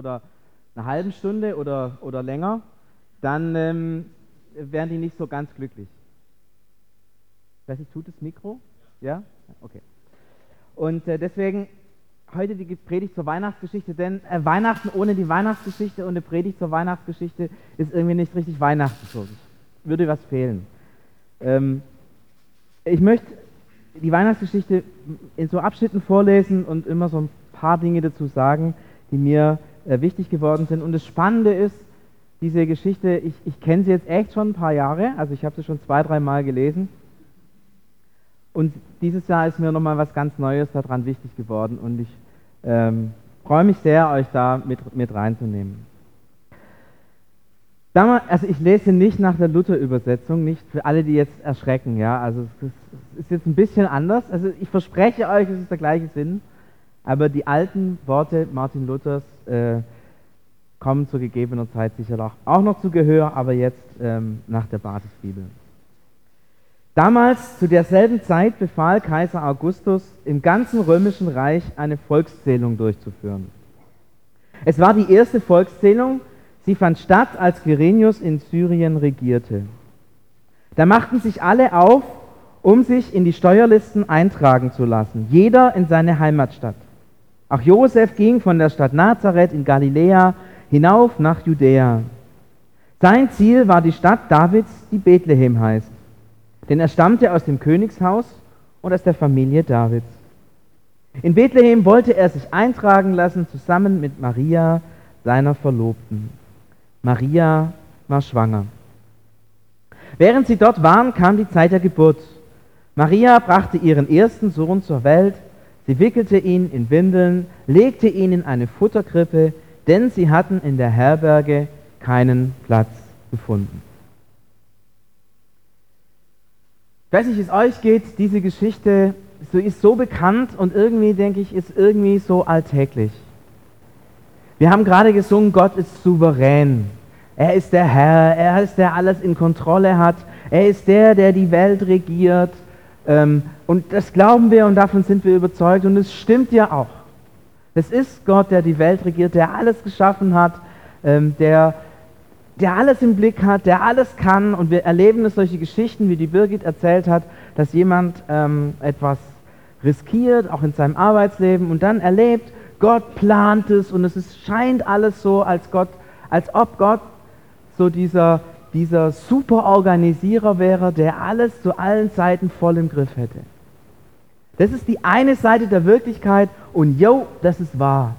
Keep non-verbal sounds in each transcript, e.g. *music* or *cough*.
Oder einer halben Stunde oder, oder länger, dann ähm, wären die nicht so ganz glücklich. Ich weiß nicht, tut das Mikro? Ja? Okay. Und äh, deswegen heute die Predigt zur Weihnachtsgeschichte, denn äh, Weihnachten ohne die Weihnachtsgeschichte und eine Predigt zur Weihnachtsgeschichte ist irgendwie nicht richtig Weihnachten für. Würde was fehlen. Ähm, ich möchte die Weihnachtsgeschichte in so Abschnitten vorlesen und immer so ein paar Dinge dazu sagen, die mir äh, wichtig geworden sind. Und das Spannende ist, diese Geschichte, ich, ich kenne sie jetzt echt schon ein paar Jahre, also ich habe sie schon zwei, drei Mal gelesen. Und dieses Jahr ist mir nochmal was ganz Neues daran wichtig geworden und ich ähm, freue mich sehr, euch da mit, mit reinzunehmen. Damals, also ich lese nicht nach der Luther-Übersetzung, nicht für alle, die jetzt erschrecken, ja. Also es ist jetzt ein bisschen anders. Also ich verspreche euch, es ist der gleiche Sinn, aber die alten Worte Martin Luthers äh, kommen zu gegebener Zeit sicher auch noch zu Gehör, aber jetzt ähm, nach der Basisbibel. Damals, zu derselben Zeit, befahl Kaiser Augustus, im ganzen römischen Reich eine Volkszählung durchzuführen. Es war die erste Volkszählung, sie fand statt, als Quirinius in Syrien regierte. Da machten sich alle auf, um sich in die Steuerlisten eintragen zu lassen, jeder in seine Heimatstadt. Auch Josef ging von der Stadt Nazareth in Galiläa hinauf nach Judäa. Sein Ziel war die Stadt Davids, die Bethlehem heißt denn er stammte aus dem Königshaus und aus der Familie Davids. In Bethlehem wollte er sich eintragen lassen zusammen mit Maria, seiner Verlobten. Maria war schwanger. Während sie dort waren, kam die Zeit der Geburt. Maria brachte ihren ersten Sohn zur Welt, sie wickelte ihn in Windeln, legte ihn in eine Futterkrippe, denn sie hatten in der Herberge keinen Platz gefunden. Ich weiß nicht, wie es euch geht, diese Geschichte so ist so bekannt und irgendwie, denke ich, ist irgendwie so alltäglich. Wir haben gerade gesungen, Gott ist souverän. Er ist der Herr, er ist der der alles in Kontrolle hat. Er ist der, der die Welt regiert. Ähm, und das glauben wir und davon sind wir überzeugt. Und es stimmt ja auch. Es ist Gott, der die Welt regiert, der alles geschaffen hat, ähm, der der alles im Blick hat, der alles kann. Und wir erleben es solche Geschichten, wie die Birgit erzählt hat, dass jemand ähm, etwas riskiert, auch in seinem Arbeitsleben, und dann erlebt, Gott plant es und es ist, scheint alles so, als, Gott, als ob Gott so dieser, dieser Superorganisierer wäre, der alles zu allen Zeiten voll im Griff hätte. Das ist die eine Seite der Wirklichkeit und yo, das ist wahr.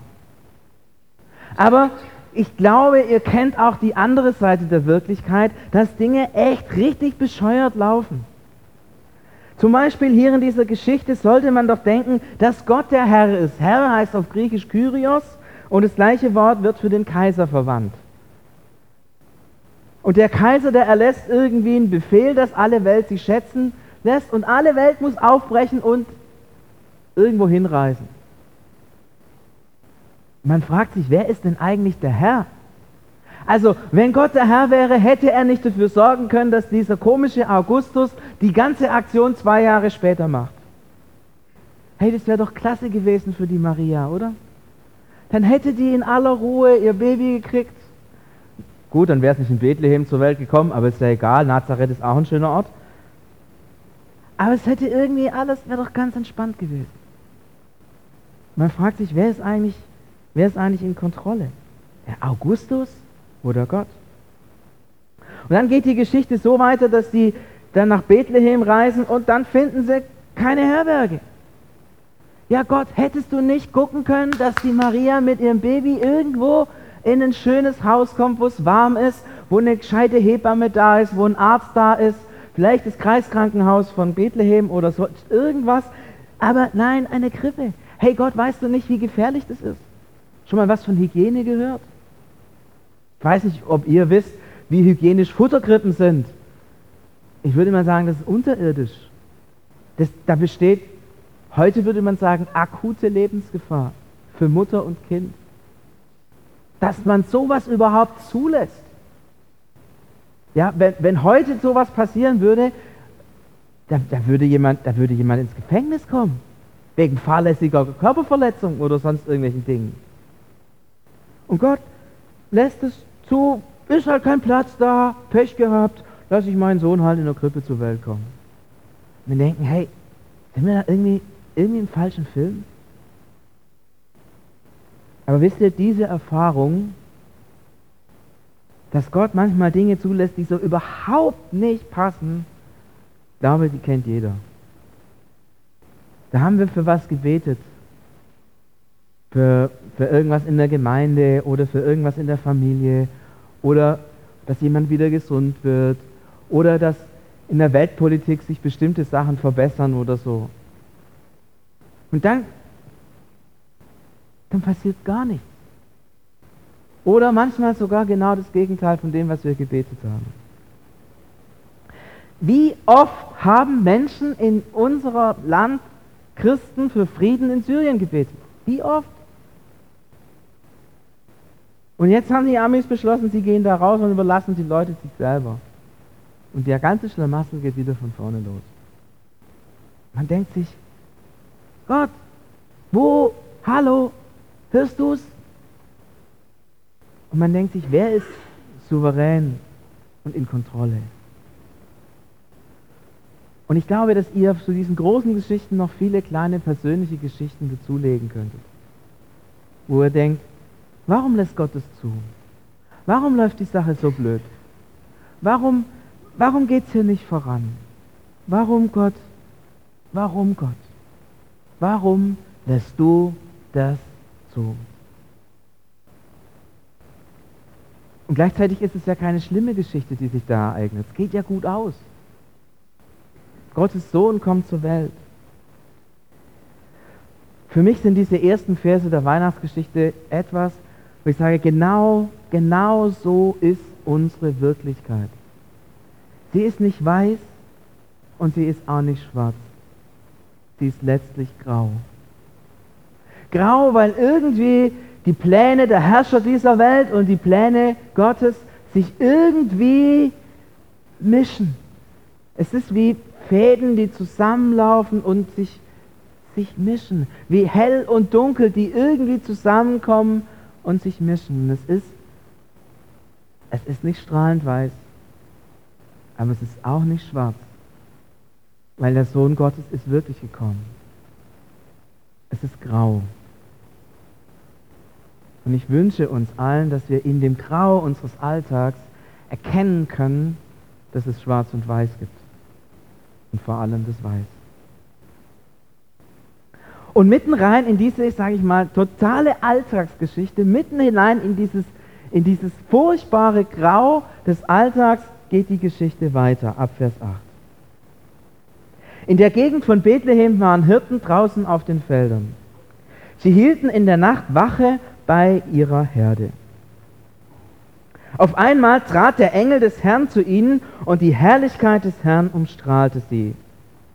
Aber ich glaube, ihr kennt auch die andere Seite der Wirklichkeit, dass Dinge echt richtig bescheuert laufen. Zum Beispiel hier in dieser Geschichte sollte man doch denken, dass Gott der Herr ist. Herr heißt auf Griechisch Kyrios und das gleiche Wort wird für den Kaiser verwandt. Und der Kaiser, der erlässt irgendwie einen Befehl, dass alle Welt sich schätzen lässt und alle Welt muss aufbrechen und irgendwo hinreisen. Man fragt sich, wer ist denn eigentlich der Herr? Also, wenn Gott der Herr wäre, hätte er nicht dafür sorgen können, dass dieser komische Augustus die ganze Aktion zwei Jahre später macht. Hey, das wäre doch klasse gewesen für die Maria, oder? Dann hätte die in aller Ruhe ihr Baby gekriegt. Gut, dann wäre es nicht in Bethlehem zur Welt gekommen, aber ist ja egal, Nazareth ist auch ein schöner Ort. Aber es hätte irgendwie alles, wäre doch ganz entspannt gewesen. Man fragt sich, wer ist eigentlich Wer ist eigentlich in Kontrolle? Der Augustus oder Gott? Und dann geht die Geschichte so weiter, dass die dann nach Bethlehem reisen und dann finden sie keine Herberge. Ja Gott, hättest du nicht gucken können, dass die Maria mit ihrem Baby irgendwo in ein schönes Haus kommt, wo es warm ist, wo eine gescheite Hebamme da ist, wo ein Arzt da ist, vielleicht das Kreiskrankenhaus von Bethlehem oder so, irgendwas. Aber nein, eine Krippe. Hey Gott, weißt du nicht, wie gefährlich das ist? Schon mal was von Hygiene gehört? Ich weiß nicht, ob ihr wisst, wie hygienisch Futterkrippen sind. Ich würde mal sagen, das ist unterirdisch. Das, da besteht, heute würde man sagen, akute Lebensgefahr für Mutter und Kind. Dass man sowas überhaupt zulässt. Ja, wenn, wenn heute sowas passieren würde, da, da, würde jemand, da würde jemand ins Gefängnis kommen. Wegen fahrlässiger Körperverletzung oder sonst irgendwelchen Dingen. Und Gott lässt es zu, ist halt kein Platz da, Pech gehabt, lasse ich meinen Sohn halt in der Krippe zur Welt kommen. Wir denken, hey, sind wir da irgendwie, irgendwie im falschen Film? Aber wisst ihr, diese Erfahrung, dass Gott manchmal Dinge zulässt, die so überhaupt nicht passen, glaube, die kennt jeder. Da haben wir für was gebetet. Für, für irgendwas in der Gemeinde oder für irgendwas in der Familie oder dass jemand wieder gesund wird oder dass in der Weltpolitik sich bestimmte Sachen verbessern oder so. Und dann, dann passiert gar nichts. Oder manchmal sogar genau das Gegenteil von dem, was wir gebetet haben. Wie oft haben Menschen in unserem Land Christen für Frieden in Syrien gebetet? Wie oft? Und jetzt haben die Amis beschlossen, sie gehen da raus und überlassen die Leute sich selber. Und der ganze Schlamassel geht wieder von vorne los. Man denkt sich, Gott, wo, hallo, hörst du es? Und man denkt sich, wer ist souverän und in Kontrolle? Und ich glaube, dass ihr zu diesen großen Geschichten noch viele kleine persönliche Geschichten dazulegen könntet. Wo ihr denkt, warum lässt Gott es zu? Warum läuft die Sache so blöd? Warum, warum geht es hier nicht voran? Warum Gott? Warum Gott? Warum lässt du das zu? Und gleichzeitig ist es ja keine schlimme Geschichte, die sich da ereignet. Es geht ja gut aus. Gottes Sohn kommt zur Welt. Für mich sind diese ersten Verse der Weihnachtsgeschichte etwas, wo ich sage, genau, genau so ist unsere Wirklichkeit. Sie ist nicht weiß und sie ist auch nicht schwarz. Sie ist letztlich grau. Grau, weil irgendwie die Pläne der Herrscher dieser Welt und die Pläne Gottes sich irgendwie mischen. Es ist wie Fäden, die zusammenlaufen und sich, sich mischen. Wie hell und dunkel, die irgendwie zusammenkommen und sich mischen. Und es ist, es ist nicht strahlend weiß, aber es ist auch nicht schwarz, weil der Sohn Gottes ist wirklich gekommen. Es ist grau. Und ich wünsche uns allen, dass wir in dem Grau unseres Alltags erkennen können, dass es schwarz und weiß gibt und vor allem das Weiß. Und mitten rein in diese, sage ich mal, totale Alltagsgeschichte, mitten hinein in dieses, in dieses furchtbare Grau des Alltags geht die Geschichte weiter, ab Vers 8. In der Gegend von Bethlehem waren Hirten draußen auf den Feldern. Sie hielten in der Nacht Wache bei ihrer Herde. Auf einmal trat der Engel des Herrn zu ihnen und die Herrlichkeit des Herrn umstrahlte sie.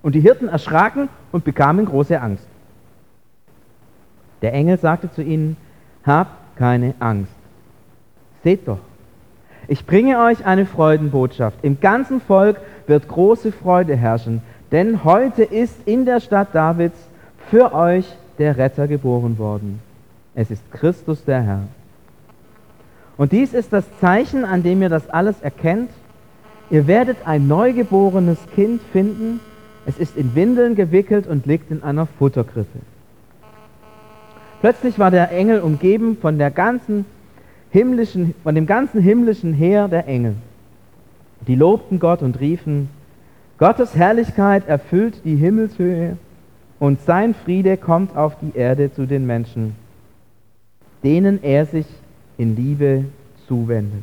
Und die Hirten erschraken und bekamen große Angst. Der Engel sagte zu ihnen, habt keine Angst. Seht doch, ich bringe euch eine Freudenbotschaft. Im ganzen Volk wird große Freude herrschen, denn heute ist in der Stadt Davids für euch der Retter geboren worden. Es ist Christus der Herr. Und dies ist das Zeichen, an dem ihr das alles erkennt. Ihr werdet ein neugeborenes Kind finden. Es ist in Windeln gewickelt und liegt in einer Futterkrippe. Plötzlich war der Engel umgeben von, der ganzen himmlischen, von dem ganzen himmlischen Heer der Engel. Die lobten Gott und riefen, Gottes Herrlichkeit erfüllt die Himmelshöhe und sein Friede kommt auf die Erde zu den Menschen, denen er sich in Liebe zuwendet.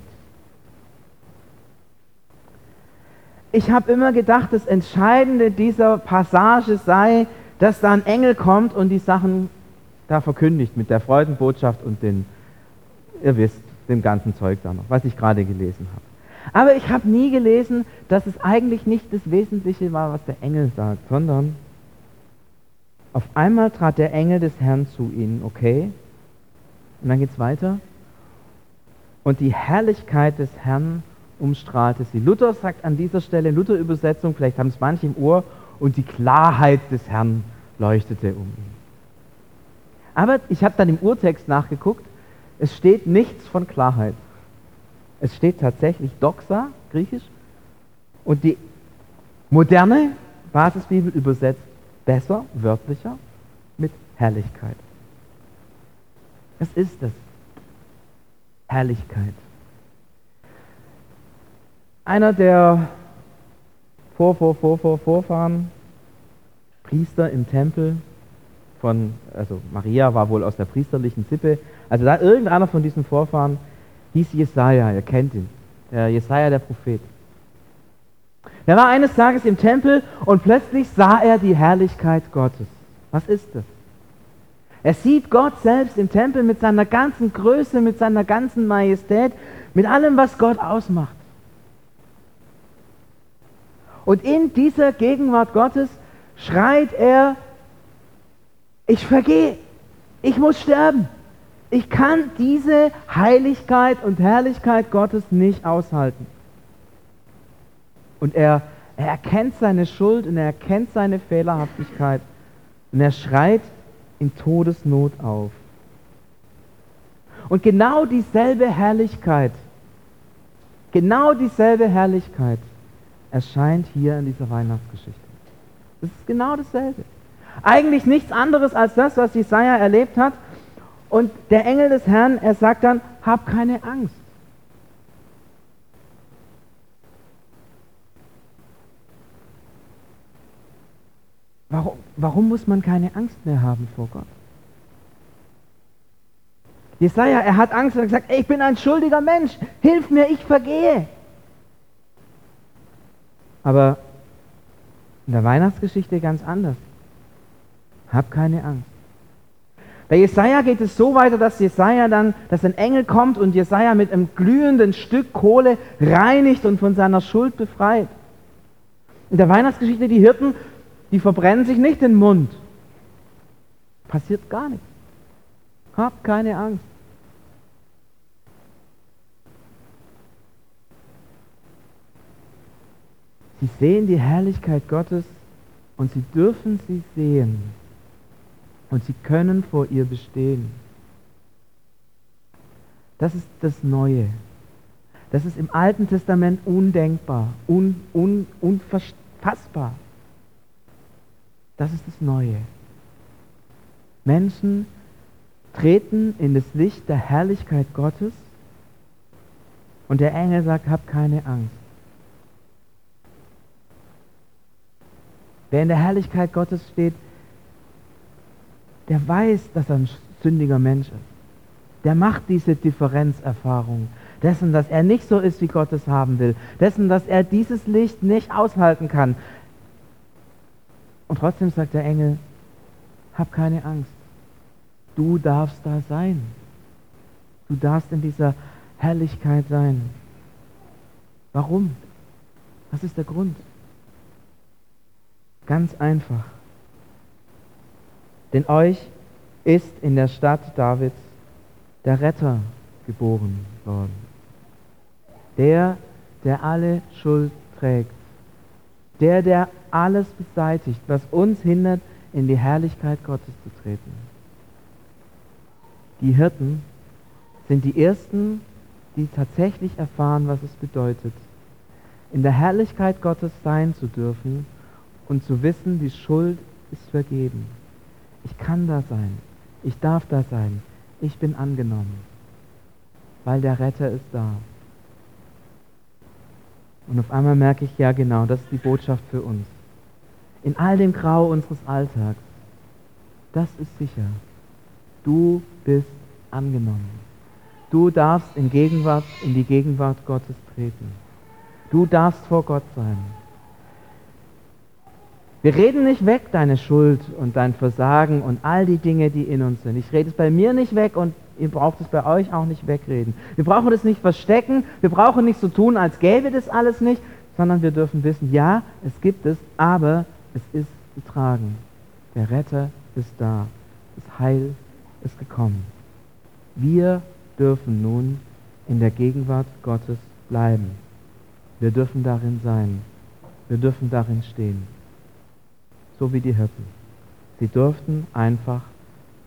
Ich habe immer gedacht, das Entscheidende dieser Passage sei, dass da ein Engel kommt und die Sachen da verkündigt mit der Freudenbotschaft und den, ihr wisst, dem ganzen Zeug da noch, was ich gerade gelesen habe. Aber ich habe nie gelesen, dass es eigentlich nicht das Wesentliche war, was der Engel sagt, sondern auf einmal trat der Engel des Herrn zu ihnen, okay? Und dann geht es weiter und die Herrlichkeit des Herrn umstrahlte sie. Luther sagt an dieser Stelle, Luther-Übersetzung, vielleicht haben es manche im Ohr, und die Klarheit des Herrn leuchtete um ihn. Aber ich habe dann im Urtext nachgeguckt, Es steht nichts von Klarheit. Es steht tatsächlich Doxa, griechisch. Und die moderne Basisbibel übersetzt besser, wörtlicher, mit Herrlichkeit. Was ist es? Herrlichkeit. Einer der Vor, Vor, Vor, Vor, Vorfahren, Priester im Tempel von, also Maria war wohl aus der priesterlichen Sippe, also da irgendeiner von diesen Vorfahren hieß Jesaja, ihr kennt ihn, der Jesaja, der Prophet. Er war eines Tages im Tempel und plötzlich sah er die Herrlichkeit Gottes. Was ist das? Er sieht Gott selbst im Tempel mit seiner ganzen Größe, mit seiner ganzen Majestät, mit allem, was Gott ausmacht. Und in dieser Gegenwart Gottes schreit er, ich vergehe, ich muss sterben. Ich kann diese Heiligkeit und Herrlichkeit Gottes nicht aushalten. Und er, er erkennt seine Schuld und er erkennt seine Fehlerhaftigkeit und er schreit in Todesnot auf. Und genau dieselbe Herrlichkeit, genau dieselbe Herrlichkeit erscheint hier in dieser Weihnachtsgeschichte. Es ist genau dasselbe. Eigentlich nichts anderes als das, was Jesaja erlebt hat. Und der Engel des Herrn, er sagt dann, hab keine Angst. Warum, warum muss man keine Angst mehr haben vor Gott? Jesaja, er hat Angst und hat gesagt, ich bin ein schuldiger Mensch, hilf mir, ich vergehe. Aber in der Weihnachtsgeschichte ganz anders. Hab keine Angst. Bei Jesaja geht es so weiter, dass Jesaja dann, dass ein Engel kommt und Jesaja mit einem glühenden Stück Kohle reinigt und von seiner Schuld befreit. In der Weihnachtsgeschichte, die Hirten die verbrennen sich nicht den Mund. Passiert gar nichts. Habt keine Angst. Sie sehen die Herrlichkeit Gottes und sie dürfen sie sehen. Und sie können vor ihr bestehen. Das ist das Neue. Das ist im Alten Testament undenkbar, un, un, unfassbar. Das ist das Neue. Menschen treten in das Licht der Herrlichkeit Gottes und der Engel sagt, hab keine Angst. Wer in der Herrlichkeit Gottes steht, der weiß, dass er ein sündiger Mensch ist. Der macht diese Differenzerfahrung dessen, dass er nicht so ist, wie Gott es haben will, dessen, dass er dieses Licht nicht aushalten kann, und trotzdem sagt der Engel, hab keine Angst. Du darfst da sein. Du darfst in dieser Herrlichkeit sein. Warum? Was ist der Grund? Ganz einfach. Denn euch ist in der Stadt Davids der Retter geboren worden. Der, der alle Schuld trägt. Der, der alles beseitigt, was uns hindert, in die Herrlichkeit Gottes zu treten. Die Hirten sind die Ersten, die tatsächlich erfahren, was es bedeutet, in der Herrlichkeit Gottes sein zu dürfen und zu wissen, die Schuld ist vergeben. Ich kann da sein, ich darf da sein, ich bin angenommen, weil der Retter ist da. Und auf einmal merke ich, ja genau, das ist die Botschaft für uns in all dem Grau unseres Alltags, das ist sicher. Du bist angenommen. Du darfst in, Gegenwart, in die Gegenwart Gottes treten. Du darfst vor Gott sein. Wir reden nicht weg deine Schuld und dein Versagen und all die Dinge, die in uns sind. Ich rede es bei mir nicht weg und ihr braucht es bei euch auch nicht wegreden. Wir brauchen es nicht verstecken, wir brauchen nicht so tun, als gäbe das alles nicht, sondern wir dürfen wissen, ja, es gibt es, aber es ist getragen. Der Retter ist da. Das Heil ist gekommen. Wir dürfen nun in der Gegenwart Gottes bleiben. Wir dürfen darin sein. Wir dürfen darin stehen. So wie die Hirten. Sie durften einfach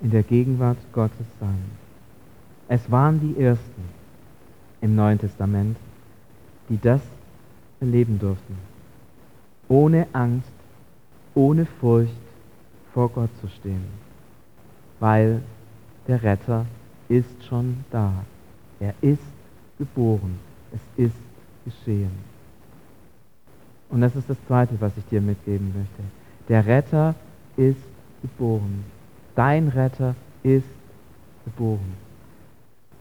in der Gegenwart Gottes sein. Es waren die Ersten im Neuen Testament, die das erleben durften. Ohne Angst, ohne Furcht vor Gott zu stehen. Weil der Retter ist schon da. Er ist geboren. Es ist geschehen. Und das ist das Zweite, was ich dir mitgeben möchte. Der Retter ist geboren. Dein Retter ist geboren.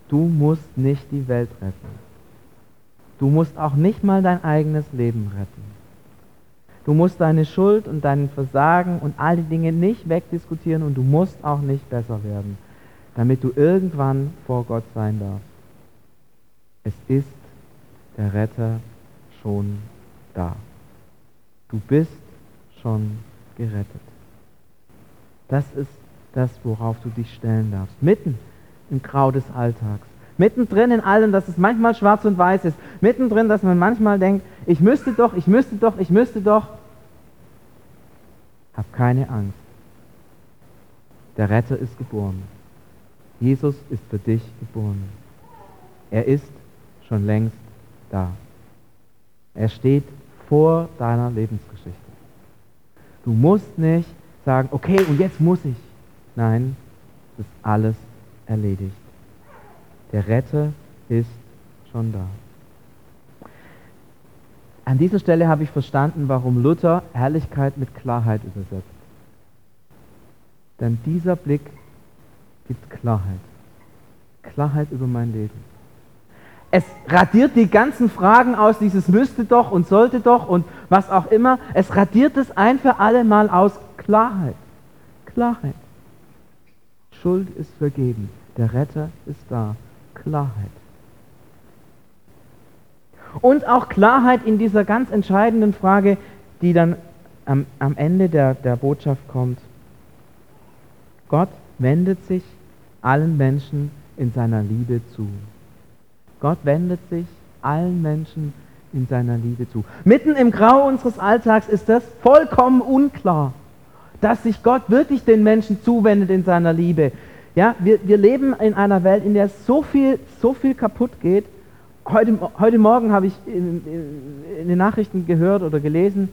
Du musst nicht die Welt retten. Du musst auch nicht mal dein eigenes Leben retten. Du musst deine Schuld und dein Versagen und all die Dinge nicht wegdiskutieren und du musst auch nicht besser werden, damit du irgendwann vor Gott sein darfst. Es ist der Retter schon da. Du bist schon gerettet. Das ist das, worauf du dich stellen darfst. Mitten im Grau des Alltags. Mittendrin in allem, dass es manchmal schwarz und weiß ist. Mittendrin, dass man manchmal denkt, ich müsste doch, ich müsste doch, ich müsste doch. Hab keine Angst. Der Retter ist geboren. Jesus ist für dich geboren. Er ist schon längst da. Er steht vor deiner Lebensgeschichte. Du musst nicht sagen, okay, und jetzt muss ich. Nein, es ist alles erledigt. Der Retter ist schon da. An dieser Stelle habe ich verstanden, warum Luther Herrlichkeit mit Klarheit übersetzt. Denn dieser Blick gibt Klarheit. Klarheit über mein Leben. Es radiert die ganzen Fragen aus, dieses müsste doch und sollte doch und was auch immer. Es radiert es ein für alle Mal aus Klarheit. Klarheit. Schuld ist vergeben. Der Retter ist da. Klarheit. Und auch Klarheit in dieser ganz entscheidenden Frage, die dann am, am Ende der, der Botschaft kommt. Gott wendet sich allen Menschen in seiner Liebe zu. Gott wendet sich allen Menschen in seiner Liebe zu. Mitten im Grau unseres Alltags ist das vollkommen unklar, dass sich Gott wirklich den Menschen zuwendet in seiner Liebe. Ja, wir, wir leben in einer Welt, in der so viel, so viel kaputt geht. Heute, heute Morgen habe ich in, in, den Nachrichten gehört oder gelesen,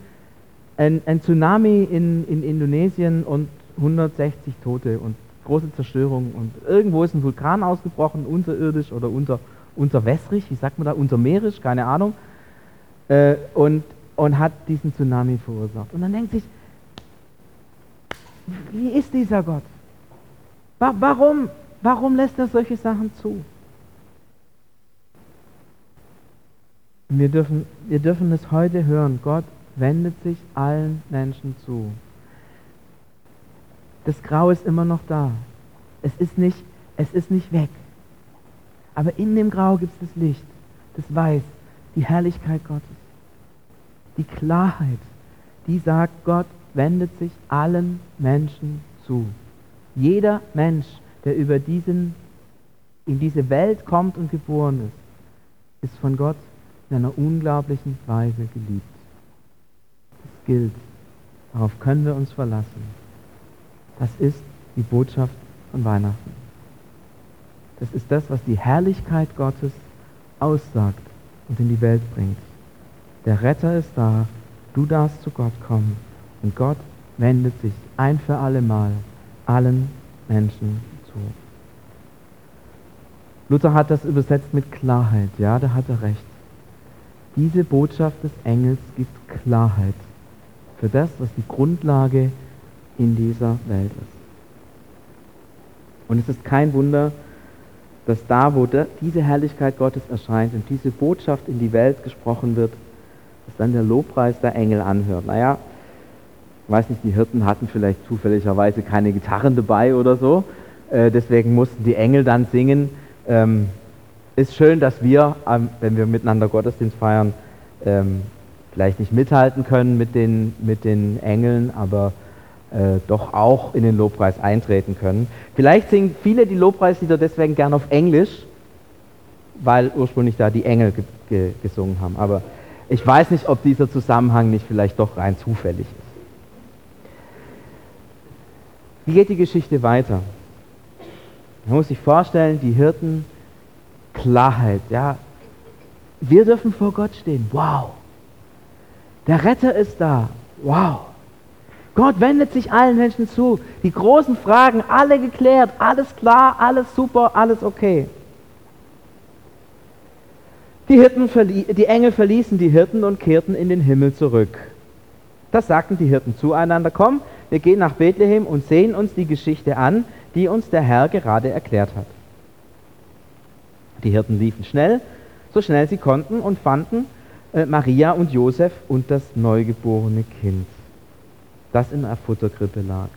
ein, ein Tsunami in, in Indonesien und 160 Tote und große Zerstörung und irgendwo ist ein Vulkan ausgebrochen, unterirdisch oder unter, unterwässrig, wie sagt man da, untermeerisch, keine Ahnung, äh, und, und hat diesen Tsunami verursacht. Und dann denkt sich, wie ist dieser Gott? Warum, warum lässt er solche Sachen zu? Wir dürfen, wir dürfen es heute hören. Gott wendet sich allen Menschen zu. Das Grau ist immer noch da. Es ist nicht, es ist nicht weg. Aber in dem Grau gibt es das Licht, das Weiß, die Herrlichkeit Gottes, die Klarheit, die sagt, Gott wendet sich allen Menschen zu. Jeder Mensch, der über diesen, in diese Welt kommt und geboren ist, ist von Gott in einer unglaublichen Weise geliebt. Das gilt. Darauf können wir uns verlassen. Das ist die Botschaft von Weihnachten. Das ist das, was die Herrlichkeit Gottes aussagt und in die Welt bringt. Der Retter ist da, du darfst zu Gott kommen und Gott wendet sich ein für alle Mal allen Menschen zu. Luther hat das übersetzt mit Klarheit, ja, da hat er recht. Diese Botschaft des Engels gibt Klarheit für das, was die Grundlage in dieser Welt ist. Und es ist kein Wunder, dass da, wo diese Herrlichkeit Gottes erscheint und diese Botschaft in die Welt gesprochen wird, dass dann der Lobpreis der Engel anhört. Naja, weiß nicht, die Hirten hatten vielleicht zufälligerweise keine Gitarren dabei oder so, äh, deswegen mussten die Engel dann singen. Ähm, ist schön, dass wir, ähm, wenn wir miteinander Gottesdienst feiern, ähm, vielleicht nicht mithalten können mit den, mit den Engeln, aber äh, doch auch in den Lobpreis eintreten können. Vielleicht singen viele die Lobpreislieder deswegen gern auf Englisch, weil ursprünglich da die Engel ge ge gesungen haben. Aber ich weiß nicht, ob dieser Zusammenhang nicht vielleicht doch rein zufällig ist. Wie geht die Geschichte weiter? Man muss sich vorstellen, die Hirten Klarheit. Ja, wir dürfen vor Gott stehen. Wow. Der Retter ist da. Wow. Gott wendet sich allen Menschen zu. Die großen Fragen, alle geklärt, alles klar, alles super, alles okay. Die, Hirten die Engel verließen die Hirten und kehrten in den Himmel zurück. Das sagten die Hirten zueinander, komm, wir gehen nach Bethlehem und sehen uns die Geschichte an, die uns der Herr gerade erklärt hat. Die Hirten liefen schnell, so schnell sie konnten und fanden äh, Maria und Josef und das neugeborene Kind das in der Futterkrippe lag.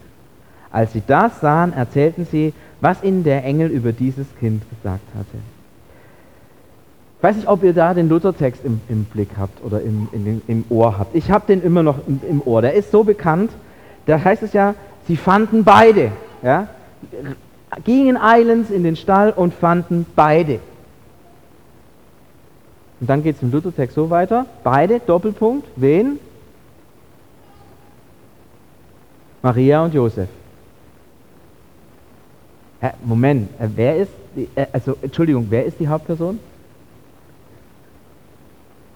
Als sie das sahen, erzählten sie, was ihnen der Engel über dieses Kind gesagt hatte. Ich weiß nicht, ob ihr da den Luthertext im, im Blick habt oder im, den, im Ohr habt. Ich habe den immer noch im, im, Ohr. Der ist so bekannt. Da heißt es ja, sie fanden beide. Ja? Gingen eilends in den Stall und fanden beide. Und dann geht es im Luthertext so weiter. Beide, Doppelpunkt, wen? Maria und Josef. Moment, äh, wer ist, die, äh, also Entschuldigung, wer ist die Hauptperson?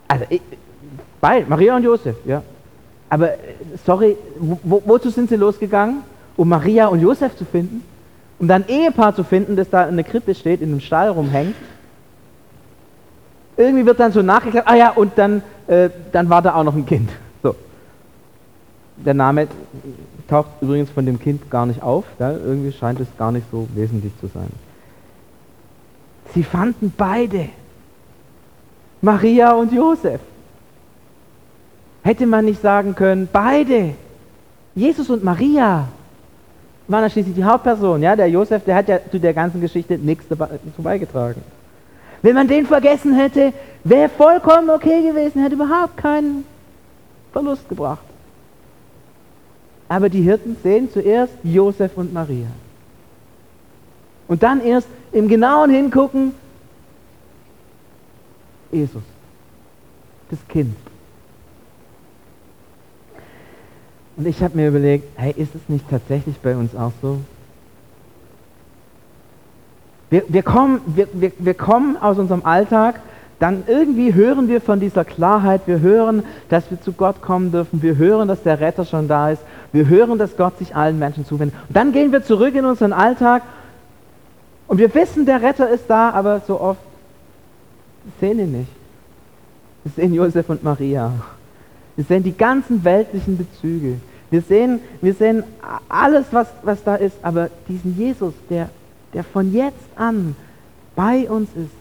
Also, ich, beide, Maria und Josef, ja. Aber, äh, sorry, wo, wozu sind sie losgegangen? Um Maria und Josef zu finden? Um dann ein Ehepaar zu finden, das da in der Krippe steht, in einem Stall rumhängt? Irgendwie wird dann so nachgeklärt, ah ja, und dann, äh, dann war da auch noch ein Kind. *laughs* So. Der Name taucht übrigens von dem Kind gar nicht auf. Gell? Irgendwie scheint es gar nicht so wesentlich zu sein. Sie fanden beide, Maria und Josef. Hätte man nicht sagen können, beide, Jesus und Maria, waren ja schließlich die Hauptperson. Ja? Der Josef, der hat ja zu der ganzen Geschichte nichts dazu beigetragen. Wenn man den vergessen hätte, wäre vollkommen okay gewesen, hätte überhaupt keinen Verlust gebracht. Aber die Hirten sehen zuerst Josef und Maria. Und dann erst im genauen Hingucken Jesus, das Kind. Und ich habe mir überlegt, hey, ist es nicht tatsächlich bei uns auch so? Wir, wir, kommen, wir, wir, wir kommen aus unserem Alltag dann irgendwie hören wir von dieser Klarheit, wir hören, dass wir zu Gott kommen dürfen, wir hören, dass der Retter schon da ist, wir hören, dass Gott sich allen Menschen zuwendet. Und dann gehen wir zurück in unseren Alltag und wir wissen, der Retter ist da, aber so oft sehen ihn nicht. Wir sehen Josef und Maria. Wir sehen die ganzen weltlichen Bezüge. Wir sehen, wir sehen alles, was, was da ist, aber diesen Jesus, der, der von jetzt an bei uns ist,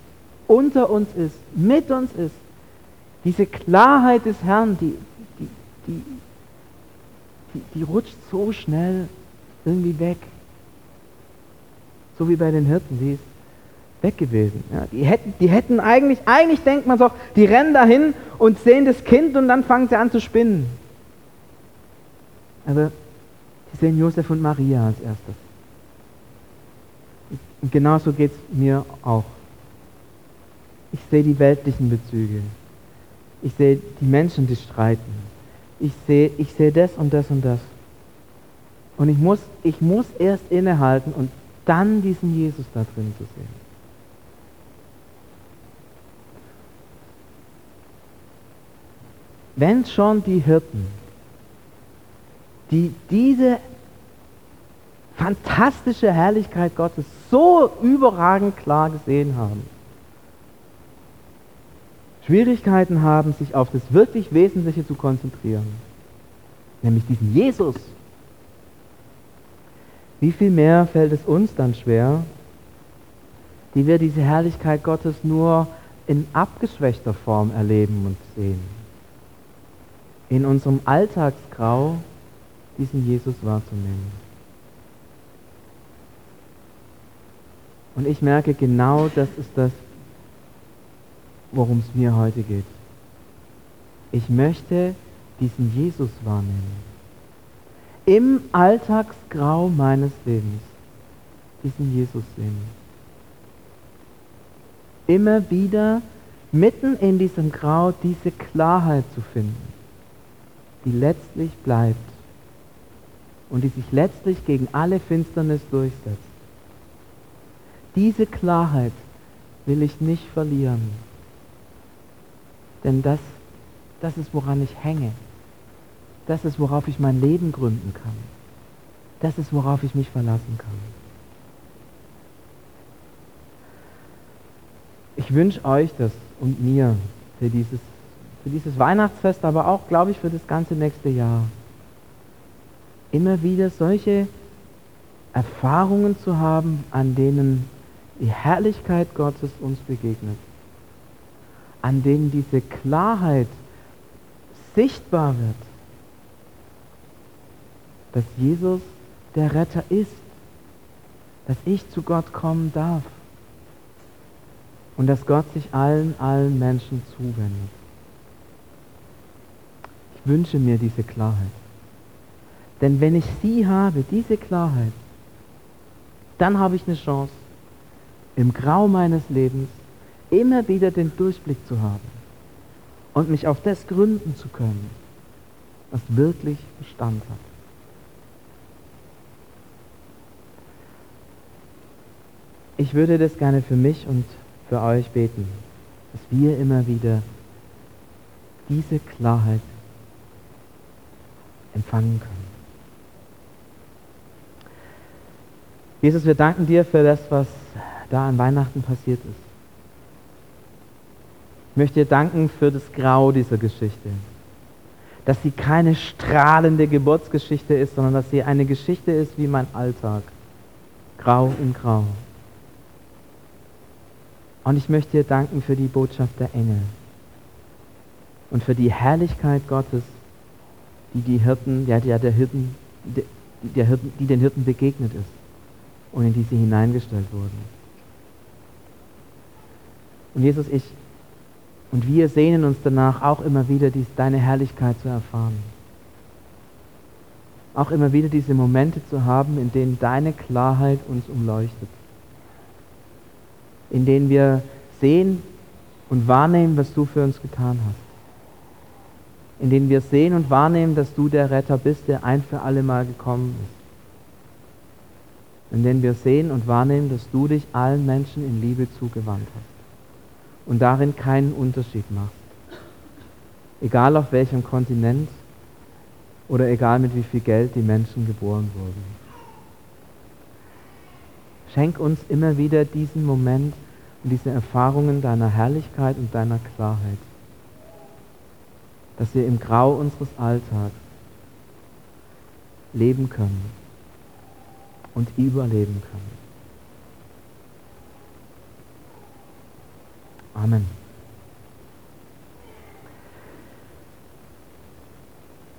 unter uns ist, mit uns ist. Diese Klarheit des Herrn, die, die, die, die, die rutscht so schnell irgendwie weg. So wie bei den Hirten, die ist weg gewesen. Ja, die, hätten, die hätten eigentlich, eigentlich denkt man so, die rennen dahin und sehen das Kind und dann fangen sie an zu spinnen. Aber sie sehen Josef und Maria als erstes. Und genauso geht es mir auch. Ich sehe die weltlichen Bezüge. Ich sehe die Menschen, die streiten. Ich sehe, ich sehe das und das und das. Und ich muss, ich muss erst innehalten und dann diesen Jesus da drin zu sehen. Wenn schon die Hirten, die diese fantastische Herrlichkeit Gottes so überragend klar gesehen haben, Schwierigkeiten haben, sich auf das wirklich Wesentliche zu konzentrieren, nämlich diesen Jesus. Wie viel mehr fällt es uns dann schwer, die wir diese Herrlichkeit Gottes nur in abgeschwächter Form erleben und sehen. In unserem Alltagsgrau diesen Jesus wahrzunehmen. Und ich merke, genau das ist das, worum es mir heute geht. Ich möchte diesen Jesus wahrnehmen. Im Alltagsgrau meines Lebens diesen Jesus sehen. Immer wieder mitten in diesem Grau diese Klarheit zu finden, die letztlich bleibt und die sich letztlich gegen alle Finsternis durchsetzt. Diese Klarheit will ich nicht verlieren. Denn das, das ist, woran ich hänge. Das ist, worauf ich mein Leben gründen kann. Das ist, worauf ich mich verlassen kann. Ich wünsche euch das und mir für dieses, für dieses Weihnachtsfest, aber auch, glaube ich, für das ganze nächste Jahr. Immer wieder solche Erfahrungen zu haben, an denen die Herrlichkeit Gottes uns begegnet, an denen diese Klarheit sichtbar wird, dass Jesus der Retter ist, dass ich zu Gott kommen darf und dass Gott sich allen, allen Menschen zuwendet. Ich wünsche mir diese Klarheit. Denn wenn ich sie habe, diese Klarheit, dann habe ich eine Chance, im Grau meines Lebens immer wieder den Durchblick zu haben und mich auf das gründen zu können, was wirklich Bestand hat. Ich würde das gerne für mich und für euch beten, dass wir immer wieder diese Klarheit empfangen können. Jesus, wir danken dir für das, was da an Weihnachten passiert ist. Ich möchte dir danken für das Grau dieser Geschichte. Dass sie keine strahlende Geburtsgeschichte ist, sondern dass sie eine Geschichte ist wie mein Alltag. Grau in Grau. Und ich möchte dir danken für die Botschaft der Engel und für die Herrlichkeit Gottes, die die Hirten, ja, der, der Hirten, der, der Hirten, die den Hirten begegnet ist und in die sie hineingestellt wurden. Und Jesus, ich und wir sehnen uns danach auch immer wieder dies, deine Herrlichkeit zu erfahren. Auch immer wieder diese Momente zu haben, in denen deine Klarheit uns umleuchtet in denen wir sehen und wahrnehmen, was du für uns getan hast. In denen wir sehen und wahrnehmen, dass du der Retter bist, der ein für alle Mal gekommen ist. In denen wir sehen und wahrnehmen, dass du dich allen Menschen in Liebe zugewandt hast und darin keinen Unterschied machst. Egal auf welchem Kontinent oder egal mit wie viel Geld die Menschen geboren wurden. Schenk uns immer wieder diesen Moment und diese Erfahrungen deiner Herrlichkeit und deiner Klarheit, dass wir im Grau unseres Alltags leben können und überleben können. Amen.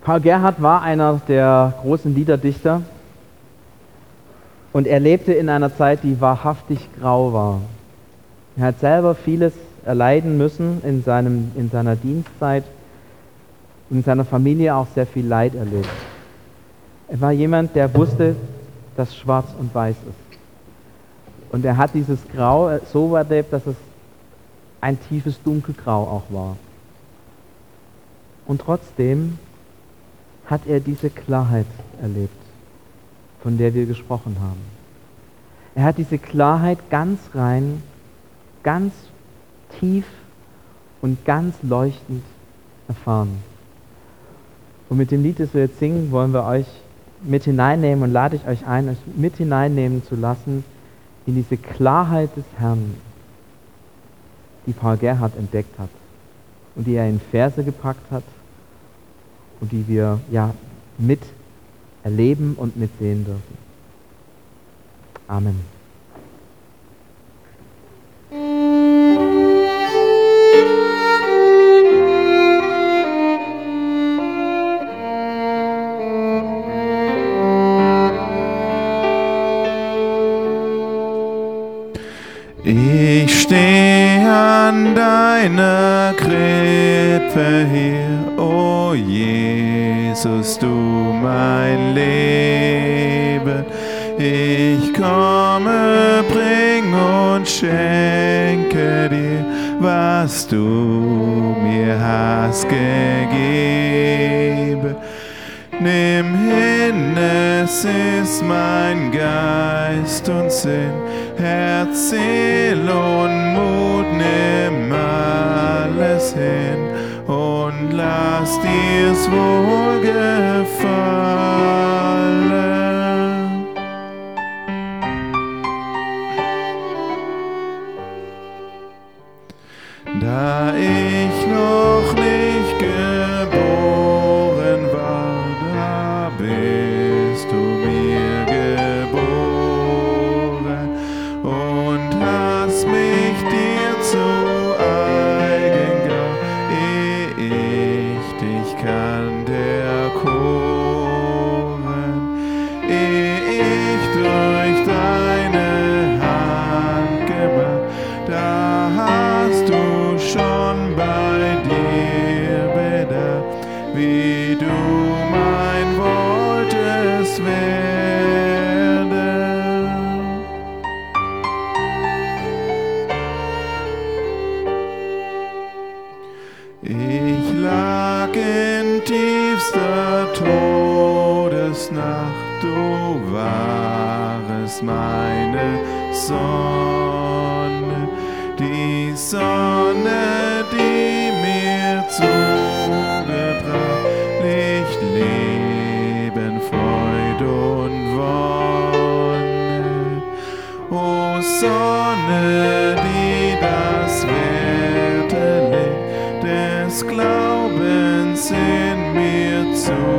Paul Gerhard war einer der großen Liederdichter und er lebte in einer Zeit, die wahrhaftig grau war. Er hat selber vieles erleiden müssen in, seinem, in seiner Dienstzeit und in seiner Familie auch sehr viel Leid erlebt. Er war jemand, der wusste, dass schwarz und weiß ist. Und er hat dieses Grau so erlebt, dass es ein tiefes Dunkelgrau auch war. Und trotzdem hat er diese Klarheit erlebt von der wir gesprochen haben. Er hat diese Klarheit ganz rein, ganz tief und ganz leuchtend erfahren. Und mit dem Lied, das wir jetzt singen, wollen wir euch mit hineinnehmen und lade ich euch ein, euch mit hineinnehmen zu lassen in diese Klarheit des Herrn, die Paul Gerhard entdeckt hat und die er in Verse gepackt hat und die wir ja mit erleben und mitsehen dürfen. Amen. Ich stehe an deiner Krippe hier, o Jesus, du mein Leben. Ich komme, bring und schenke dir, was du mir hast gegeben. Nimm hin, es ist mein Geist und Sinn, Herz, Seel und Mut, nimm alles hin und lass dir's wohl gefallen. du warst meine Sonne, die Sonne, die mir zugebracht Licht, Leben, Freude und Wonne. O Sonne, die das werte des Glaubens in mir zugebracht